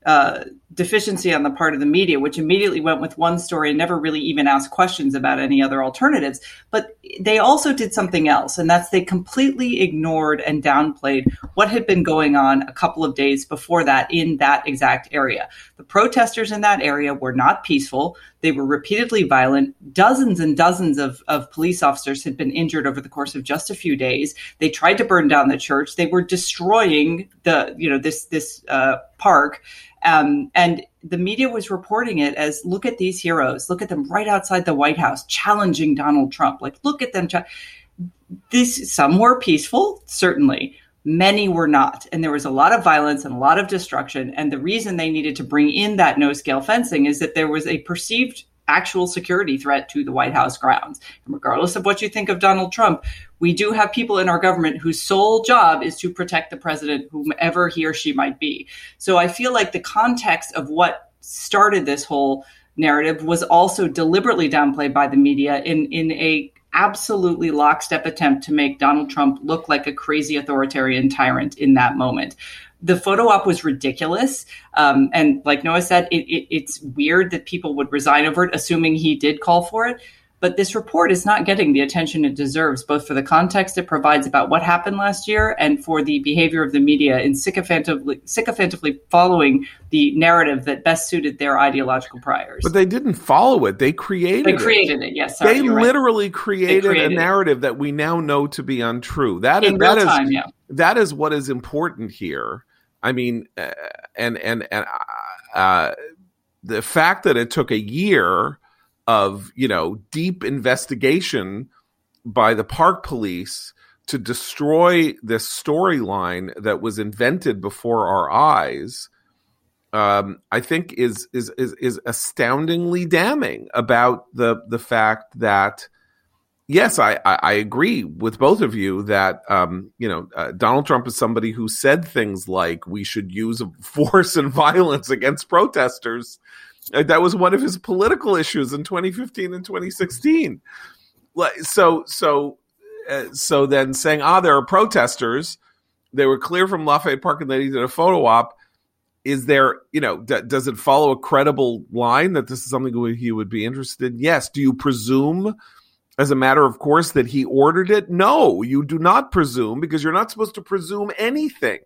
uh, deficiency on the part of the media, which immediately went with one story and never really even asked questions about any other alternatives. But they also did something else, and that's they completely ignored and downplayed what had been going on a couple of days before that in that exact area. The protesters in that area were not peaceful. They were repeatedly violent. Dozens and dozens of, of police officers had been injured over the course of just a few days. They tried to burn down the church. They were destroying the, you know, this, this, uh, park. Um, and the media was reporting it as look at these heroes, look at them right outside the White House challenging Donald Trump. Like, look at them. These, some were peaceful, certainly. Many were not. And there was a lot of violence and a lot of destruction. And the reason they needed to bring in that no scale fencing is that there was a perceived actual security threat to the White House grounds. And regardless of what you think of Donald Trump, we do have people in our government whose sole job is to protect the president, whomever he or she might be. So I feel like the context of what started this whole narrative was also deliberately downplayed by the media in, in a absolutely lockstep attempt to make Donald Trump look like a crazy authoritarian tyrant in that moment the photo op was ridiculous. Um, and like Noah said, it, it, it's weird that people would resign over it, assuming he did call for it. But this report is not getting the attention it deserves, both for the context it provides about what happened last year and for the behavior of the media in sycophantically, sycophantically following the narrative that best suited their ideological priors. But they didn't follow it; they created. They created it. it yes, sorry, they literally right. created, they created, a narrative that we now know to be untrue. That in is, that time, is, yeah. That is what is important here. I mean, uh, and and and uh, the fact that it took a year of you know deep investigation by the park police to destroy this storyline that was invented before our eyes um, I think is, is is is astoundingly damning about the the fact that yes, I, I, agree with both of you that um, you know uh, Donald Trump is somebody who said things like we should use force and violence against protesters. Uh, that was one of his political issues in 2015 and 2016. So so uh, so then saying ah there are protesters, they were clear from Lafayette Park and they did a photo op. Is there, you know, d- does it follow a credible line that this is something he would be interested in? Yes. Do you presume as a matter of course that he ordered it? No, you do not presume because you're not supposed to presume anything.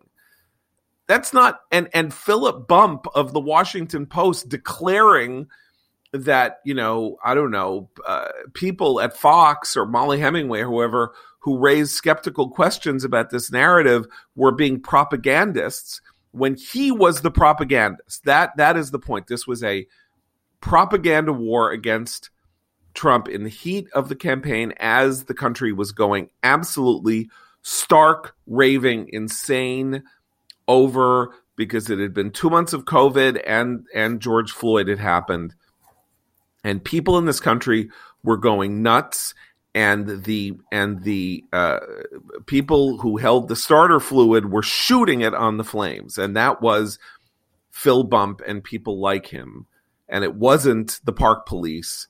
That's not and and Philip Bump of the Washington Post declaring that you know I don't know uh, people at Fox or Mollie Hemingway or whoever who raised skeptical questions about this narrative were being propagandists when he was the propagandist. That that is the point. This was a propaganda war against Trump in the heat of the campaign as the country was going absolutely stark, raving, insane over because it had been two months of COVID and and George Floyd had happened, and people in this country were going nuts, and the and the uh, people who held the starter fluid were shooting it on the flames, and that was Phil Bump and people like him, and it wasn't the park police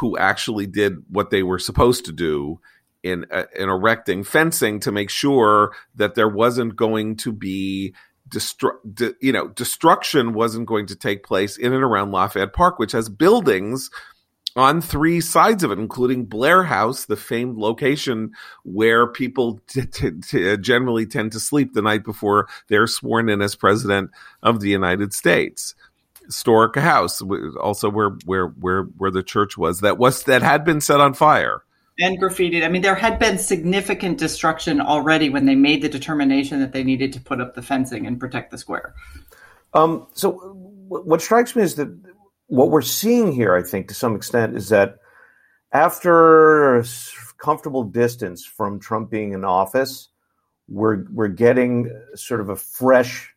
who actually did what they were supposed to do in uh, in erecting fencing to make sure that there wasn't going to be destru- de- you know destruction wasn't going to take place in and around Lafayette Park, which has buildings on three sides of it, including Blair House, the famed location where people t- t- t- generally tend to sleep the night before they're sworn in as president of the United States historic house, also where where where where the church was that was that had been set on fire and graffitied. I mean, there had been significant destruction already when they made the determination that they needed to put up the fencing and protect the square. Um, so, what strikes me is that what we're seeing here, I think, to some extent, is that after a comfortable distance from Trump being in office, we're we're getting sort of a fresh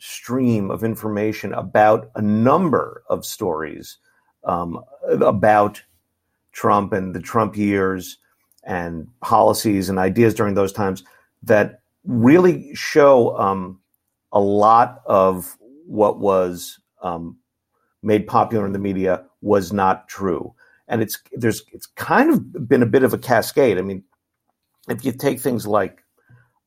stream of information about a number of stories um, about Trump and the Trump years and policies and ideas during those times that really show um, a lot of what was um, made popular in the media was not true. And it's there's it's kind of been a bit of a cascade. I mean, if you take things like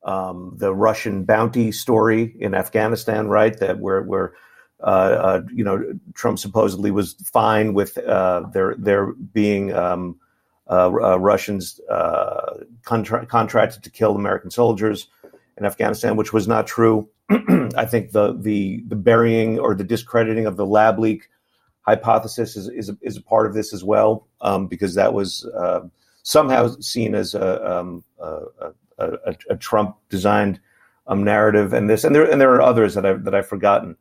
um, the Russian bounty story in Afghanistan, right? That where where uh, uh, you know Trump supposedly was fine with uh, there there being um, uh, uh, Russians uh, contra- contracted to kill American soldiers in Afghanistan, which was not true. I think the the the burying or the discrediting of the lab leak hypothesis is is is a part of this as well, um, because that was somehow seen as a, um, a, a, a Trump designed um, narrative and this and there and there are others that I've that I've forgotten.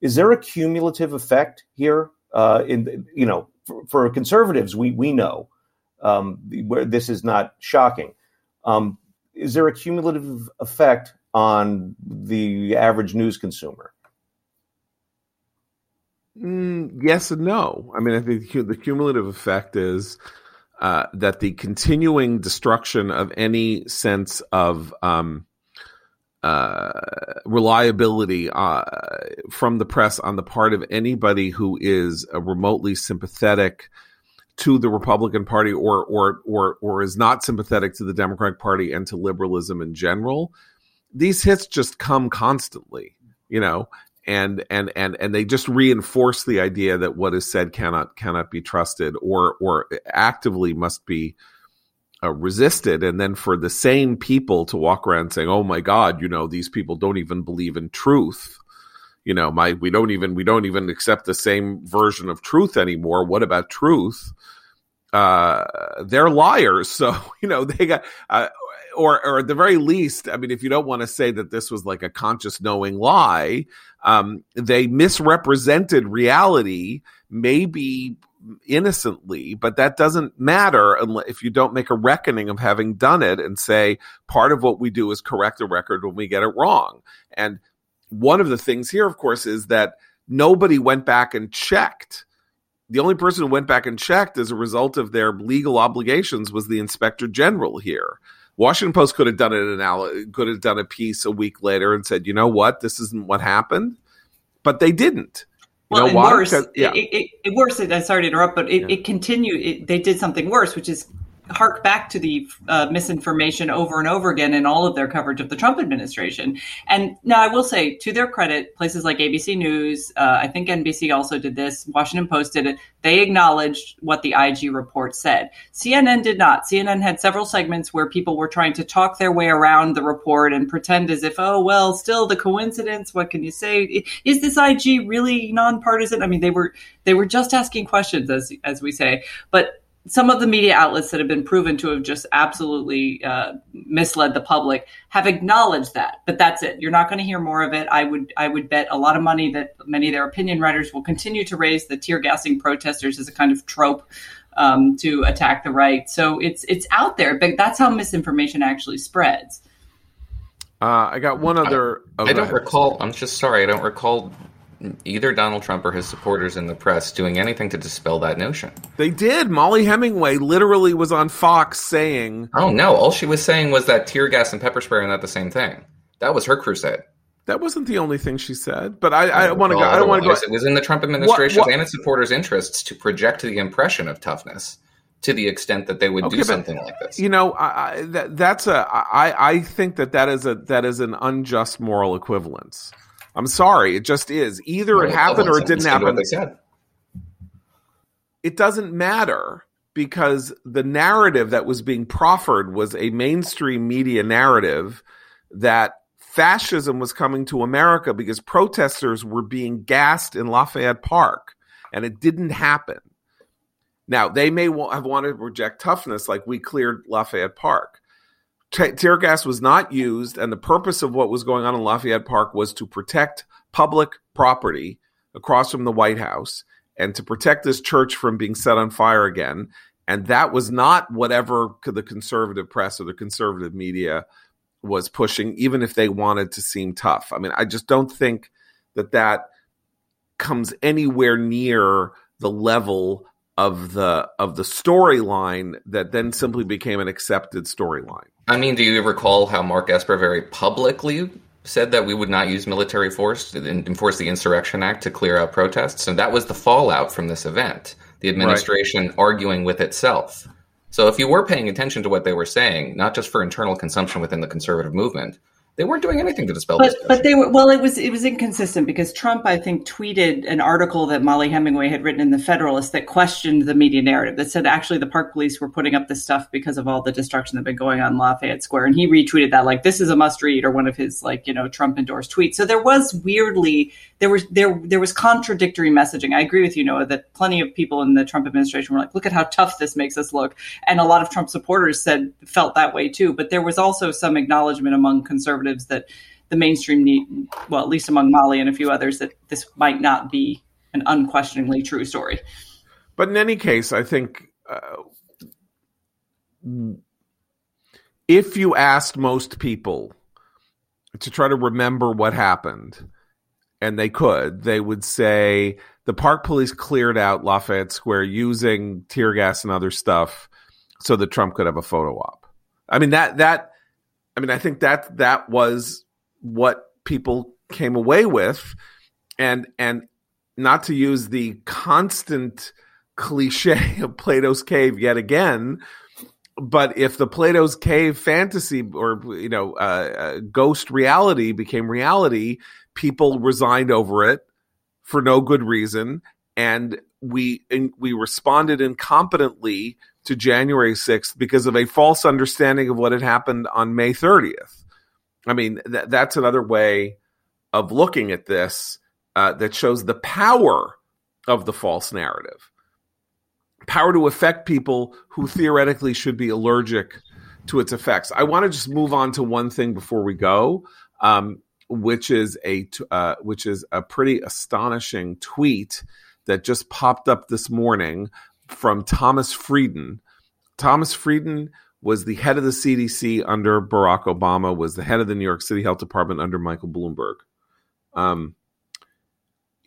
Is there a cumulative effect here? Uh, in you know, for, for, conservatives, we we know um, where this is not shocking. Um, is there a cumulative effect on the average news consumer? Mm, yes and no. I mean, I think the cumulative effect is uh, that the continuing destruction of any sense of um, uh, reliability uh, from the press on the part of anybody who is remotely sympathetic to the Republican Party or or or or is not sympathetic to the Democratic Party and to liberalism in general. These hits just come constantly, you know, and and and and they just reinforce the idea that what is said cannot cannot be trusted or or actively must be uh, resisted. And then for the same people to walk around saying oh my god you know these people don't even believe in truth. You know my we don't even we don't even accept the same version of truth anymore. What about truth? Uh they're liars. So you know they got uh, or or at the very least, I mean, if you don't want to say that this was like a conscious knowing lie, um, they misrepresented reality, maybe innocently, but that doesn't matter unless if you don't make a reckoning of having done it and say part of what we do is correct the record when we get it wrong. And one of the things here, of course, is that nobody went back and checked. The only person who went back and checked as a result of their legal obligations was the inspector general here. Washington Post could have done an anal- could have done a piece a week later and said, you know what, this isn't what happened, but they didn't. You well, know why? Worse, yeah. it, it, it, worse. Sorry to interrupt, but it, yeah. it continued. they did something worse, which is hark back to the uh, misinformation over and over again in all of their coverage of the Trump administration. And now I will say, to their credit, places like ABC News, uh, I think NBC also did this, Washington Post did it. They acknowledged what the IG report said. CNN did not. CNN had several segments where people were trying to talk their way around the report and pretend as if, oh, well, still the coincidence. What can you say? Is this IG really nonpartisan? I mean, they were they were just asking questions, as as we say, but some of the media outlets that have been proven to have just absolutely uh, misled the public have acknowledged that but that's it you're not going to hear more of it i would i would bet a lot of money that many of their opinion writers will continue to raise the tear gassing protesters as a kind of trope um, to attack the right so it's it's out there but that's how misinformation actually spreads uh, I got one other. I, oh, I don't recall. I'm just sorry. I don't recall either Donald Trump or his supporters in the press doing anything to dispel that notion. They did. Mollie Hemingway literally was on Fox saying, "Oh no!" All she was saying was that tear gas and pepper spray are not the same thing. That was her crusade. That wasn't the only thing she said, but I, I, oh, I want to go. I don't want to go. It was in the Trump administration and its supporters' interests to project the impression of toughness to the extent that they would okay, do something like this. You know, I, that, that's a. I, I think that that is a that is an unjust moral equivalence. I'm sorry, it just is. Either it happened or it didn't happen. It doesn't matter because the narrative that was being proffered was a mainstream media narrative that fascism was coming to America because protesters were being gassed in Lafayette Park, and it didn't happen. Now, they may have wanted to project toughness like we cleared Lafayette Park tear gas was not used, and the purpose of what was going on in Lafayette Park was to protect public property across from the White House and to protect this church from being set on fire again. And that was not whatever the conservative press or the conservative media was pushing, even if they wanted to seem tough. I mean, I just don't think that that comes anywhere near the level of the of the storyline that then simply became an accepted storyline. I mean, do you recall how Mark Esper very publicly said that we would not use military force to enforce the Insurrection Act to clear out protests? And that was the fallout from this event. The administration right. arguing with itself. So if you were paying attention to what they were saying, not just for internal consumption within the conservative movement, they weren't doing anything to dispel but, but they were well it was it was inconsistent because trump i think tweeted an article that Mollie Hemingway had written in the federalist that questioned the media narrative that said actually the park police were putting up this stuff because of all the destruction that had been going on in lafayette square. And he retweeted that like this is a must read or one of his like you know trump endorsed tweets. So there was weirdly there was there there was contradictory messaging. I agree with you noah that plenty of people in the trump administration were like look at how tough this makes us look. And a lot of trump supporters said felt that way too. But there was also some acknowledgement among conservatives that the mainstream need, well, at least among Mollie and a few others, that this might not be an unquestioningly true story. But in any case, I think uh, if you asked most people to try to remember what happened, and they could, they would say the park police cleared out Lafayette Square using tear gas and other stuff so that Trump could have a photo op. I mean that that I mean, I think that that was what people came away with, and and not to use the constant cliche of Plato's cave yet again, but if the Plato's cave fantasy or you know uh, uh, ghost reality became reality, people resigned over it for no good reason, and we in, we responded incompetently to January 6th because of a false understanding of what had happened on May 30th. I mean, th- that's another way of looking at this uh, that shows the power of the false narrative. Power to affect people who theoretically should be allergic to its effects. I want to just move on to one thing before we go, um, which is a uh, which is a pretty astonishing tweet that just popped up this morning from Thomas Frieden. Thomas Frieden was the head of the CDC under Barack Obama, was the head of the New York City Health Department under Michael Bloomberg. Um,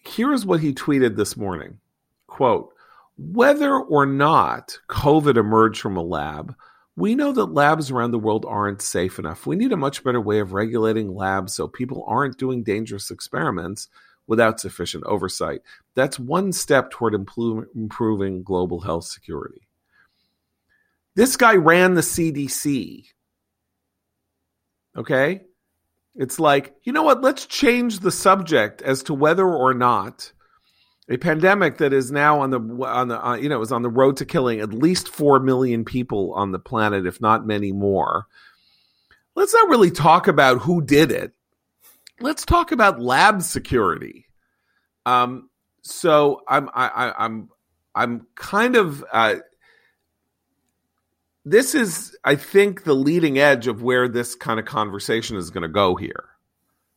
here is what he tweeted this morning quote whether or not covid emerged from a lab we know that labs around the world aren't safe enough we need a much better way of regulating labs so people aren't doing dangerous experiments without sufficient oversight. That's one step toward improving global health security. This guy ran the CDC. Okay? It's like, you know what? Let's change the subject as to whether or not a pandemic that is now on the on the uh, you know is on the road to killing at least 4 million people on the planet if not many more. Let's not really talk about who did it let's talk about lab security. Um, so I'm I, I, I'm I'm kind of uh, this is I think the leading edge of where this kind of conversation is going to go here,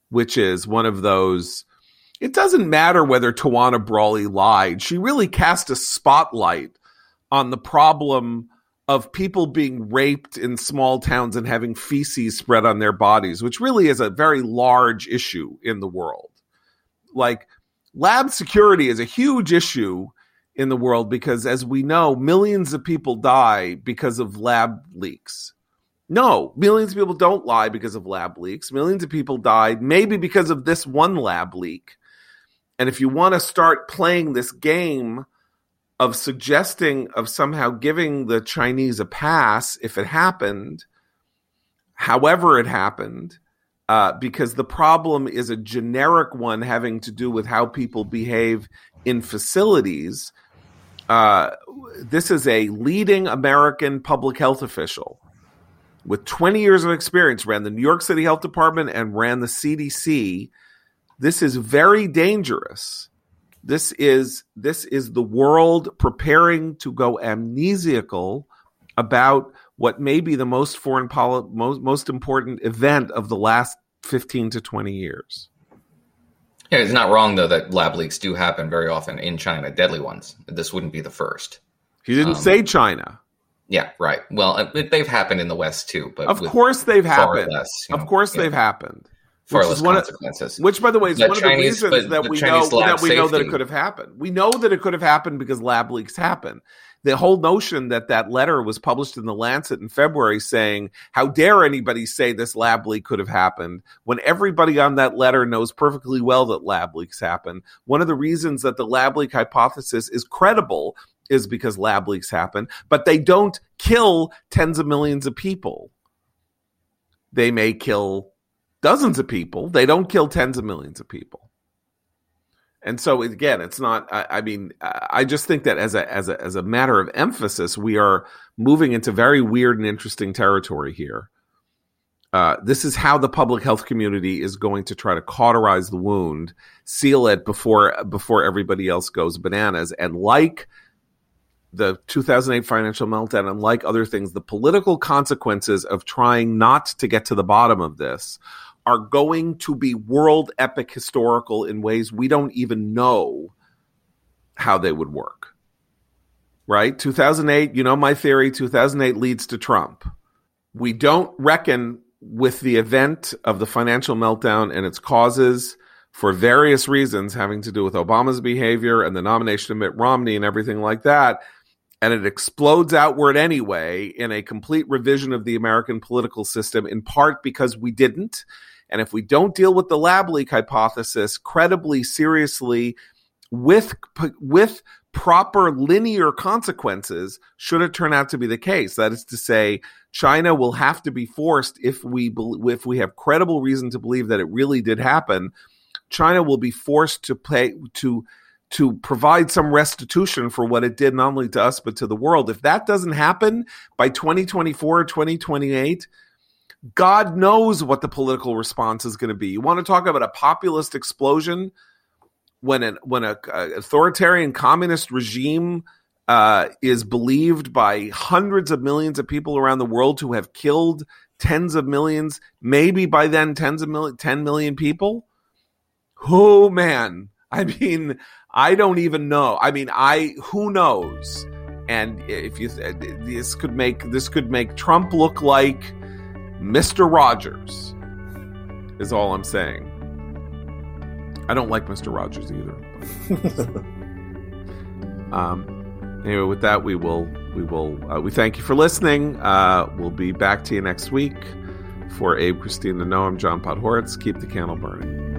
which is one of those. It doesn't matter whether Tawana Brawley lied; she really cast a spotlight on the problem of people being raped in small towns and having feces spread on their bodies, which really is a very large issue in the world. Like lab security is a huge issue in the world because, as we know, millions of people die because of lab leaks. No, millions of people don't lie because of lab leaks. Millions of people died maybe because of this one lab leak. And if you want to start playing this game of suggesting of somehow giving the Chinese a pass if it happened, however it happened, uh, because the problem is a generic one having to do with how people behave in facilities. Uh, this is a leading American public health official with 20 years of experience, ran the New York City Health Department and ran the CDC. This is very dangerous this is this is the world preparing to go amnesiacal about what may be the most foreign poli- most, most important event of the last 15 to 20 years. Yeah, it's not wrong though that lab leaks do happen very often in China, deadly ones. This wouldn't be the first. He didn't um, say China. Yeah, right. Well, uh, they've happened in the West too, but of course they've happened. Less, you know, of course they've happened. Far less consequences. Of, which, by the way, is the one Chinese, of the reasons that we Chinese know that we know that it could have happened. We know that it could have happened because lab leaks happen the whole notion that that letter was published in the Lancet in February saying, How dare anybody say this lab leak could have happened when everybody on that letter knows perfectly well that lab leaks happen. One of the reasons that the lab leak hypothesis is credible is because lab leaks happen, but they don't kill tens of millions of people. They may kill dozens of people, they don't kill tens of millions of people. And so again, it's not. I, I, mean, I just think that as a as a as a matter of emphasis, we are moving into very weird and interesting territory here. Uh, this is how the public health community is going to try to cauterize the wound, seal it before before everybody else goes bananas. And like the 2008 financial meltdown, and like other things, the political consequences of trying not to get to the bottom of this are going to be world epic historical in ways we don't even know how they would work. Right? 2008, you know my theory, 2008 leads to Trump. We don't reckon with the event of the financial meltdown and its causes for various reasons having to do with Obama's behavior and the nomination of Mitt Romney and everything like that. And it explodes outward anyway in a complete revision of the American political system, in part because we didn't, and if we don't deal with the lab leak hypothesis credibly, seriously, with with proper linear consequences, should it turn out to be the case, that is to say, China will have to be forced if we if we have credible reason to believe that it really did happen. China will be forced to pay to to provide some restitution for what it did not only to us but to the world. If that doesn't happen by 2024 or 2028, God knows what the political response is going to be. You want to talk about a populist explosion when an when a, a authoritarian communist regime uh, is believed by hundreds of millions of people around the world to have killed tens of millions, maybe by then tens of million, 10 million people. Oh man, I mean, I don't even know. I mean, I who knows? And if you this could make this could make Trump look like Mr. Rogers is all I'm saying. I don't like Mr. Rogers either. um, anyway, with that, we will we will uh, we thank you for listening. Uh, we'll be back to you next week. For Abe, Christine, Noah, I'm John Podhoretz. Keep the candle burning.